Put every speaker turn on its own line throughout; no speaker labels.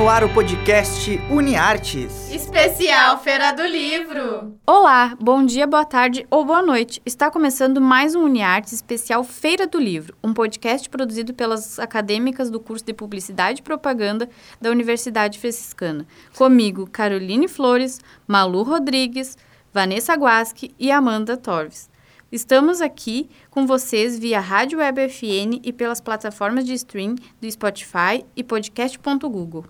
no ar o podcast UniArtes.
Especial Feira do Livro.
Olá, bom dia, boa tarde ou boa noite. Está começando mais um UniArtes especial Feira do Livro, um podcast produzido pelas acadêmicas do curso de Publicidade e Propaganda da Universidade Franciscana. Comigo, Caroline Flores, Malu Rodrigues, Vanessa Guasque e Amanda Torres. Estamos aqui com vocês via Rádio Web FN e pelas plataformas de stream do Spotify e podcast.google.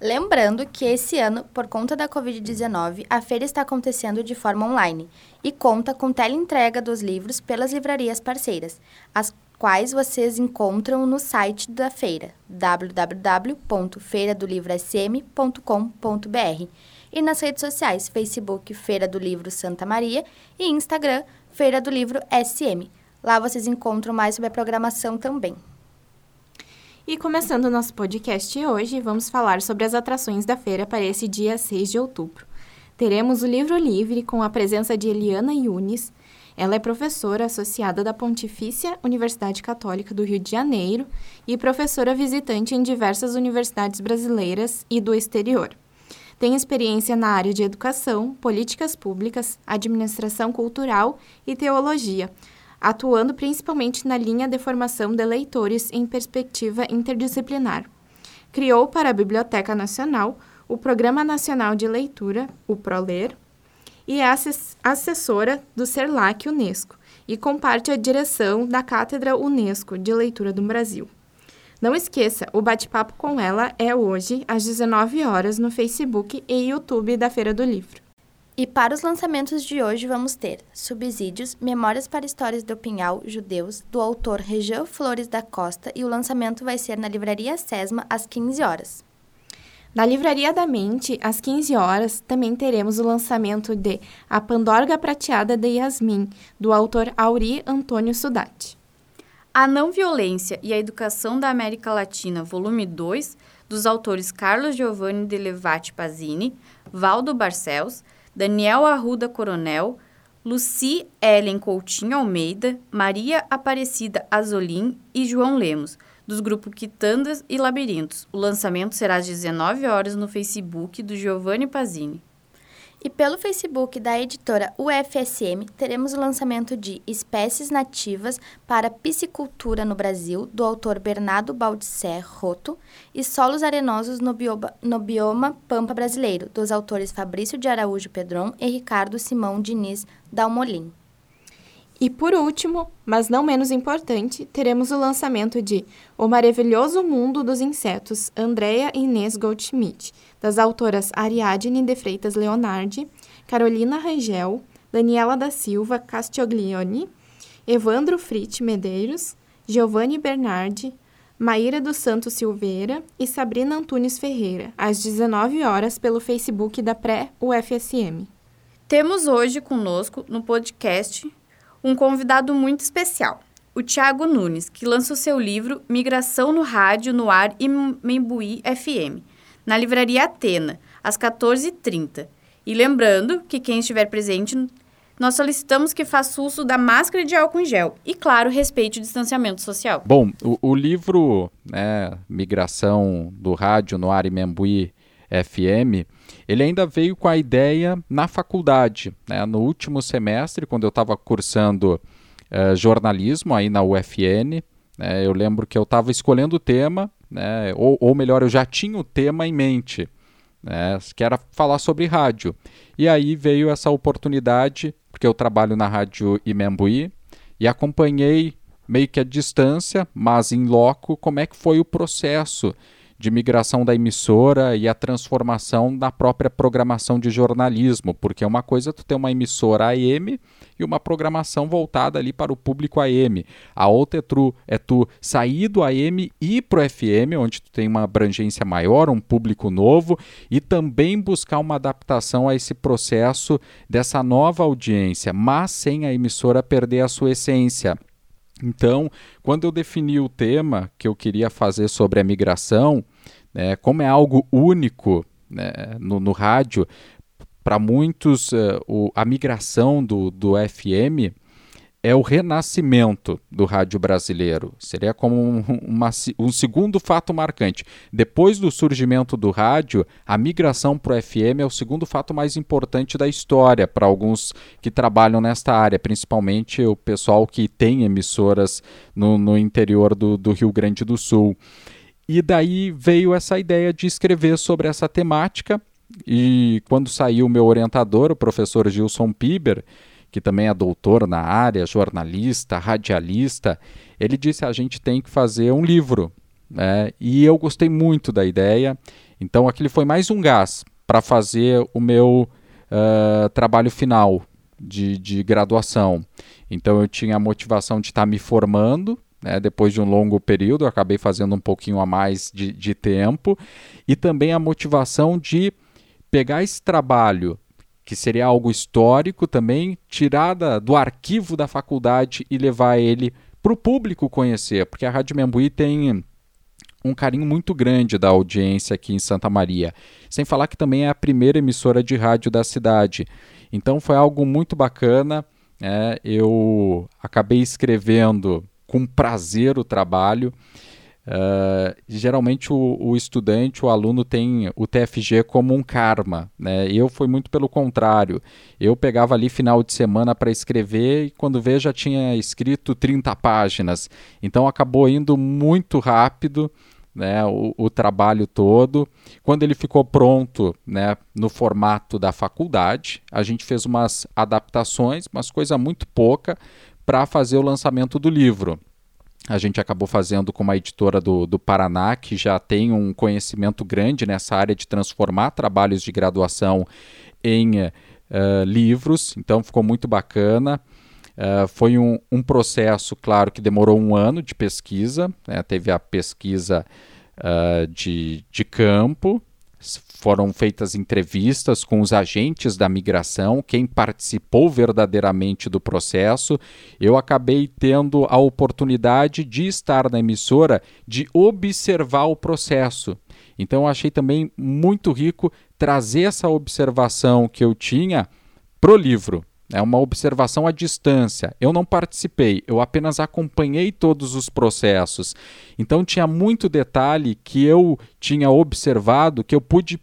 Lembrando que esse ano, por conta da Covid-19, a feira está acontecendo de forma online e conta com teleentrega dos livros pelas livrarias parceiras, as quais vocês encontram no site da feira, www.feiradolivro.sm.com.br e nas redes sociais, Facebook Feira do Livro Santa Maria e Instagram Feira do Livro SM. Lá vocês encontram mais sobre a programação também.
E começando o nosso podcast hoje, vamos falar sobre as atrações da feira para esse dia 6 de outubro. Teremos o livro livre com a presença de Eliana Yunis. Ela é professora associada da Pontifícia Universidade Católica do Rio de Janeiro e professora visitante em diversas universidades brasileiras e do exterior. Tem experiência na área de educação, políticas públicas, administração cultural e teologia, atuando principalmente na linha de formação de leitores em perspectiva interdisciplinar. Criou para a Biblioteca Nacional o Programa Nacional de Leitura, o ProLer, e é assessora do CERLAC Unesco e comparte a direção da Cátedra Unesco de Leitura do Brasil. Não esqueça, o bate-papo com ela é hoje, às 19 horas, no Facebook e YouTube da Feira do Livro.
E para os lançamentos de hoje vamos ter Subsídios, Memórias para Histórias do Pinhal, Judeus, do autor Região Flores da Costa, e o lançamento vai ser na Livraria Sesma, às 15 horas.
Na Livraria da Mente, às 15 horas, também teremos o lançamento de A Pandorga Prateada de Yasmin, do autor Auri Antônio Sudati.
A Não Violência e a Educação da América Latina, volume 2, dos autores Carlos Giovanni de Levati Pazini, Valdo Barcelos, Daniel Arruda Coronel, Luci Ellen Coutinho Almeida, Maria Aparecida Azolim e João Lemos, dos grupos Quitandas e Labirintos. O lançamento será às 19 horas no Facebook do Giovanni Pazini.
E pelo Facebook da editora UFSM, teremos o lançamento de Espécies Nativas para Piscicultura no Brasil, do autor Bernardo Baldisser Roto, e Solos Arenosos no bioma, no bioma Pampa Brasileiro, dos autores Fabrício de Araújo Pedron e Ricardo Simão Diniz Dalmolin.
E por último, mas não menos importante, teremos o lançamento de O Maravilhoso Mundo dos Insetos, Andrea Inês Goldschmidt, das autoras Ariadne de Freitas Leonardi, Carolina Rangel, Daniela da Silva Castiglione, Evandro Frit Medeiros, Giovanni Bernardi, Maíra dos Santos Silveira e Sabrina Antunes Ferreira, às 19 horas pelo Facebook da Pré-UFSM.
Temos hoje conosco no podcast um convidado muito especial, o Tiago Nunes, que lança o seu livro Migração no Rádio, no Ar e Membuí FM, na Livraria Atena, às 14h30. E lembrando que quem estiver presente, nós solicitamos que faça uso da máscara de álcool em gel e, claro, respeite o distanciamento social.
Bom, o, o livro né, Migração do Rádio, no Ar e Membuí FM, ele ainda veio com a ideia na faculdade. Né? No último semestre, quando eu estava cursando uh, jornalismo aí na UFN, né, eu lembro que eu estava escolhendo o tema, né, ou, ou, melhor, eu já tinha o tema em mente, né, que era falar sobre rádio. E aí veio essa oportunidade, porque eu trabalho na rádio Imembuí, e acompanhei meio que a distância, mas em loco, como é que foi o processo de migração da emissora e a transformação da própria programação de jornalismo, porque é uma coisa tu ter uma emissora AM e uma programação voltada ali para o público AM. A outra é tu, é tu sair do AM e ir para o FM, onde tu tem uma abrangência maior, um público novo, e também buscar uma adaptação a esse processo dessa nova audiência, mas sem a emissora perder a sua essência. Então, quando eu defini o tema que eu queria fazer sobre a migração, né, como é algo único né, no, no, rádio, para muitos uh, o, a migração do, do FM é o renascimento do rádio brasileiro. Seria como um, uma, um segundo fato marcante. Depois do surgimento do rádio, a migração para o FM é o segundo fato mais importante da história para alguns que trabalham nesta área, principalmente o pessoal que tem emissoras no, no interior do, do Rio Grande do Sul. E daí veio essa ideia de escrever sobre essa temática. E quando saiu o meu orientador, o professor Gilson Piber, que também é doutor na área, jornalista, radialista, ele disse a gente tem que fazer um livro. Né? E eu gostei muito da ideia. Então aquele foi mais um gás para fazer o meu uh, trabalho final de, de, graduação. Então eu tinha a motivação de estar tá me formando. Né? Depois de um longo período, eu acabei fazendo um pouquinho a mais de, de tempo. E também a motivação de pegar esse trabalho que seria algo histórico também, tirada do arquivo da faculdade e levar ele para o público conhecer, porque a Rádio Membuí tem um carinho muito grande da audiência aqui em Santa Maria. Sem falar que também é a primeira emissora de rádio da cidade. Então foi algo muito bacana. É, eu acabei escrevendo com prazer o trabalho. Uh, geralmente o, o, estudante, o aluno tem o TFG como um karma, né? Eu fui muito pelo contrário. Eu pegava ali final de semana para escrever e quando vê já tinha escrito 30 páginas. Então acabou indo muito rápido, né? O, o trabalho todo. Quando ele ficou pronto, né? No formato da faculdade, a gente fez umas adaptações, mas coisa muito pouca para fazer o lançamento do livro a gente acabou fazendo com uma editora do, do Paraná, que já tem um conhecimento grande nessa área de transformar trabalhos de graduação em uh, livros, então ficou muito bacana. Uh, foi um, um, processo, claro, que demorou um ano de pesquisa, né? teve a pesquisa uh, de, de campo, foram feitas entrevistas com os agentes da migração, quem participou verdadeiramente do processo. Eu acabei tendo a oportunidade de estar na emissora, de observar o processo. Então, achei também muito rico trazer essa observação que eu tinha para o livro. É uma observação à distância. Eu não participei, eu apenas acompanhei todos os processos. Então tinha muito detalhe que eu tinha observado que eu pude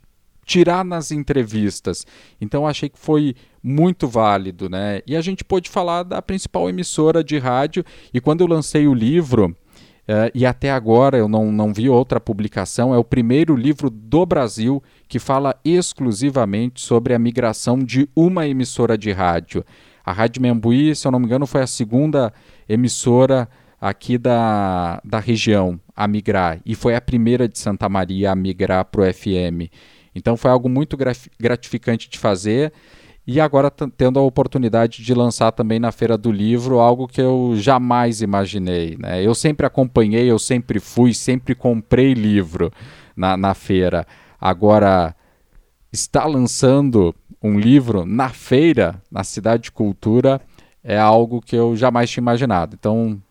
tirar nas entrevistas. Então achei que foi muito válido, né? E a gente pôde falar da principal emissora de rádio. E quando eu lancei o livro, Uh, e até agora eu não, não vi outra publicação. É o primeiro livro do Brasil que fala exclusivamente sobre a migração de uma emissora de rádio. A Rádio Membuí, se eu não me engano, foi a segunda emissora aqui da, da região a migrar. E foi a primeira de Santa Maria a migrar para o FM. Então foi algo muito gratificante de fazer e agora tendo a oportunidade de lançar também na Feira do Livro algo que eu jamais imaginei. Né? Eu sempre acompanhei, eu sempre fui, sempre comprei livro na, na feira. Agora, está lançando um livro na feira, na Cidade de Cultura, é algo que eu jamais tinha imaginado. Então,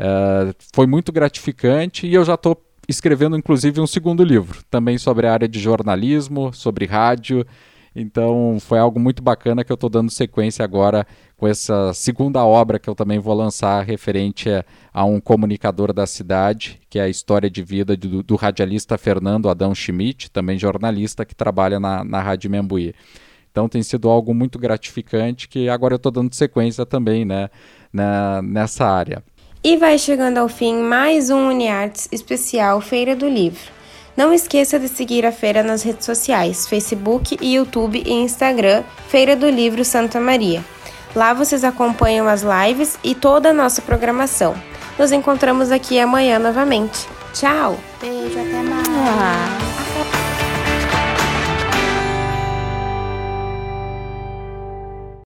uh, foi muito gratificante e eu já estou escrevendo, inclusive, um segundo livro, também sobre a área de jornalismo, sobre rádio. Então foi algo muito bacana que eu estou dando sequência agora com essa segunda obra que eu também vou lançar referente a, a um comunicador da cidade, que é a história de vida do, do radialista Fernando Adão Schmidt, também jornalista que trabalha na, na Rádio Membuí. Então tem sido algo muito gratificante que agora eu estou dando sequência também né, na, nessa área.
E vai chegando ao fim mais um UniArtes especial Feira do Livro. Não esqueça de seguir a feira nas redes sociais, Facebook, YouTube e Instagram, Feira do Livro Santa Maria. Lá vocês acompanham as lives e toda a nossa programação. Nos encontramos aqui amanhã novamente. Tchau!
Beijo, até mais!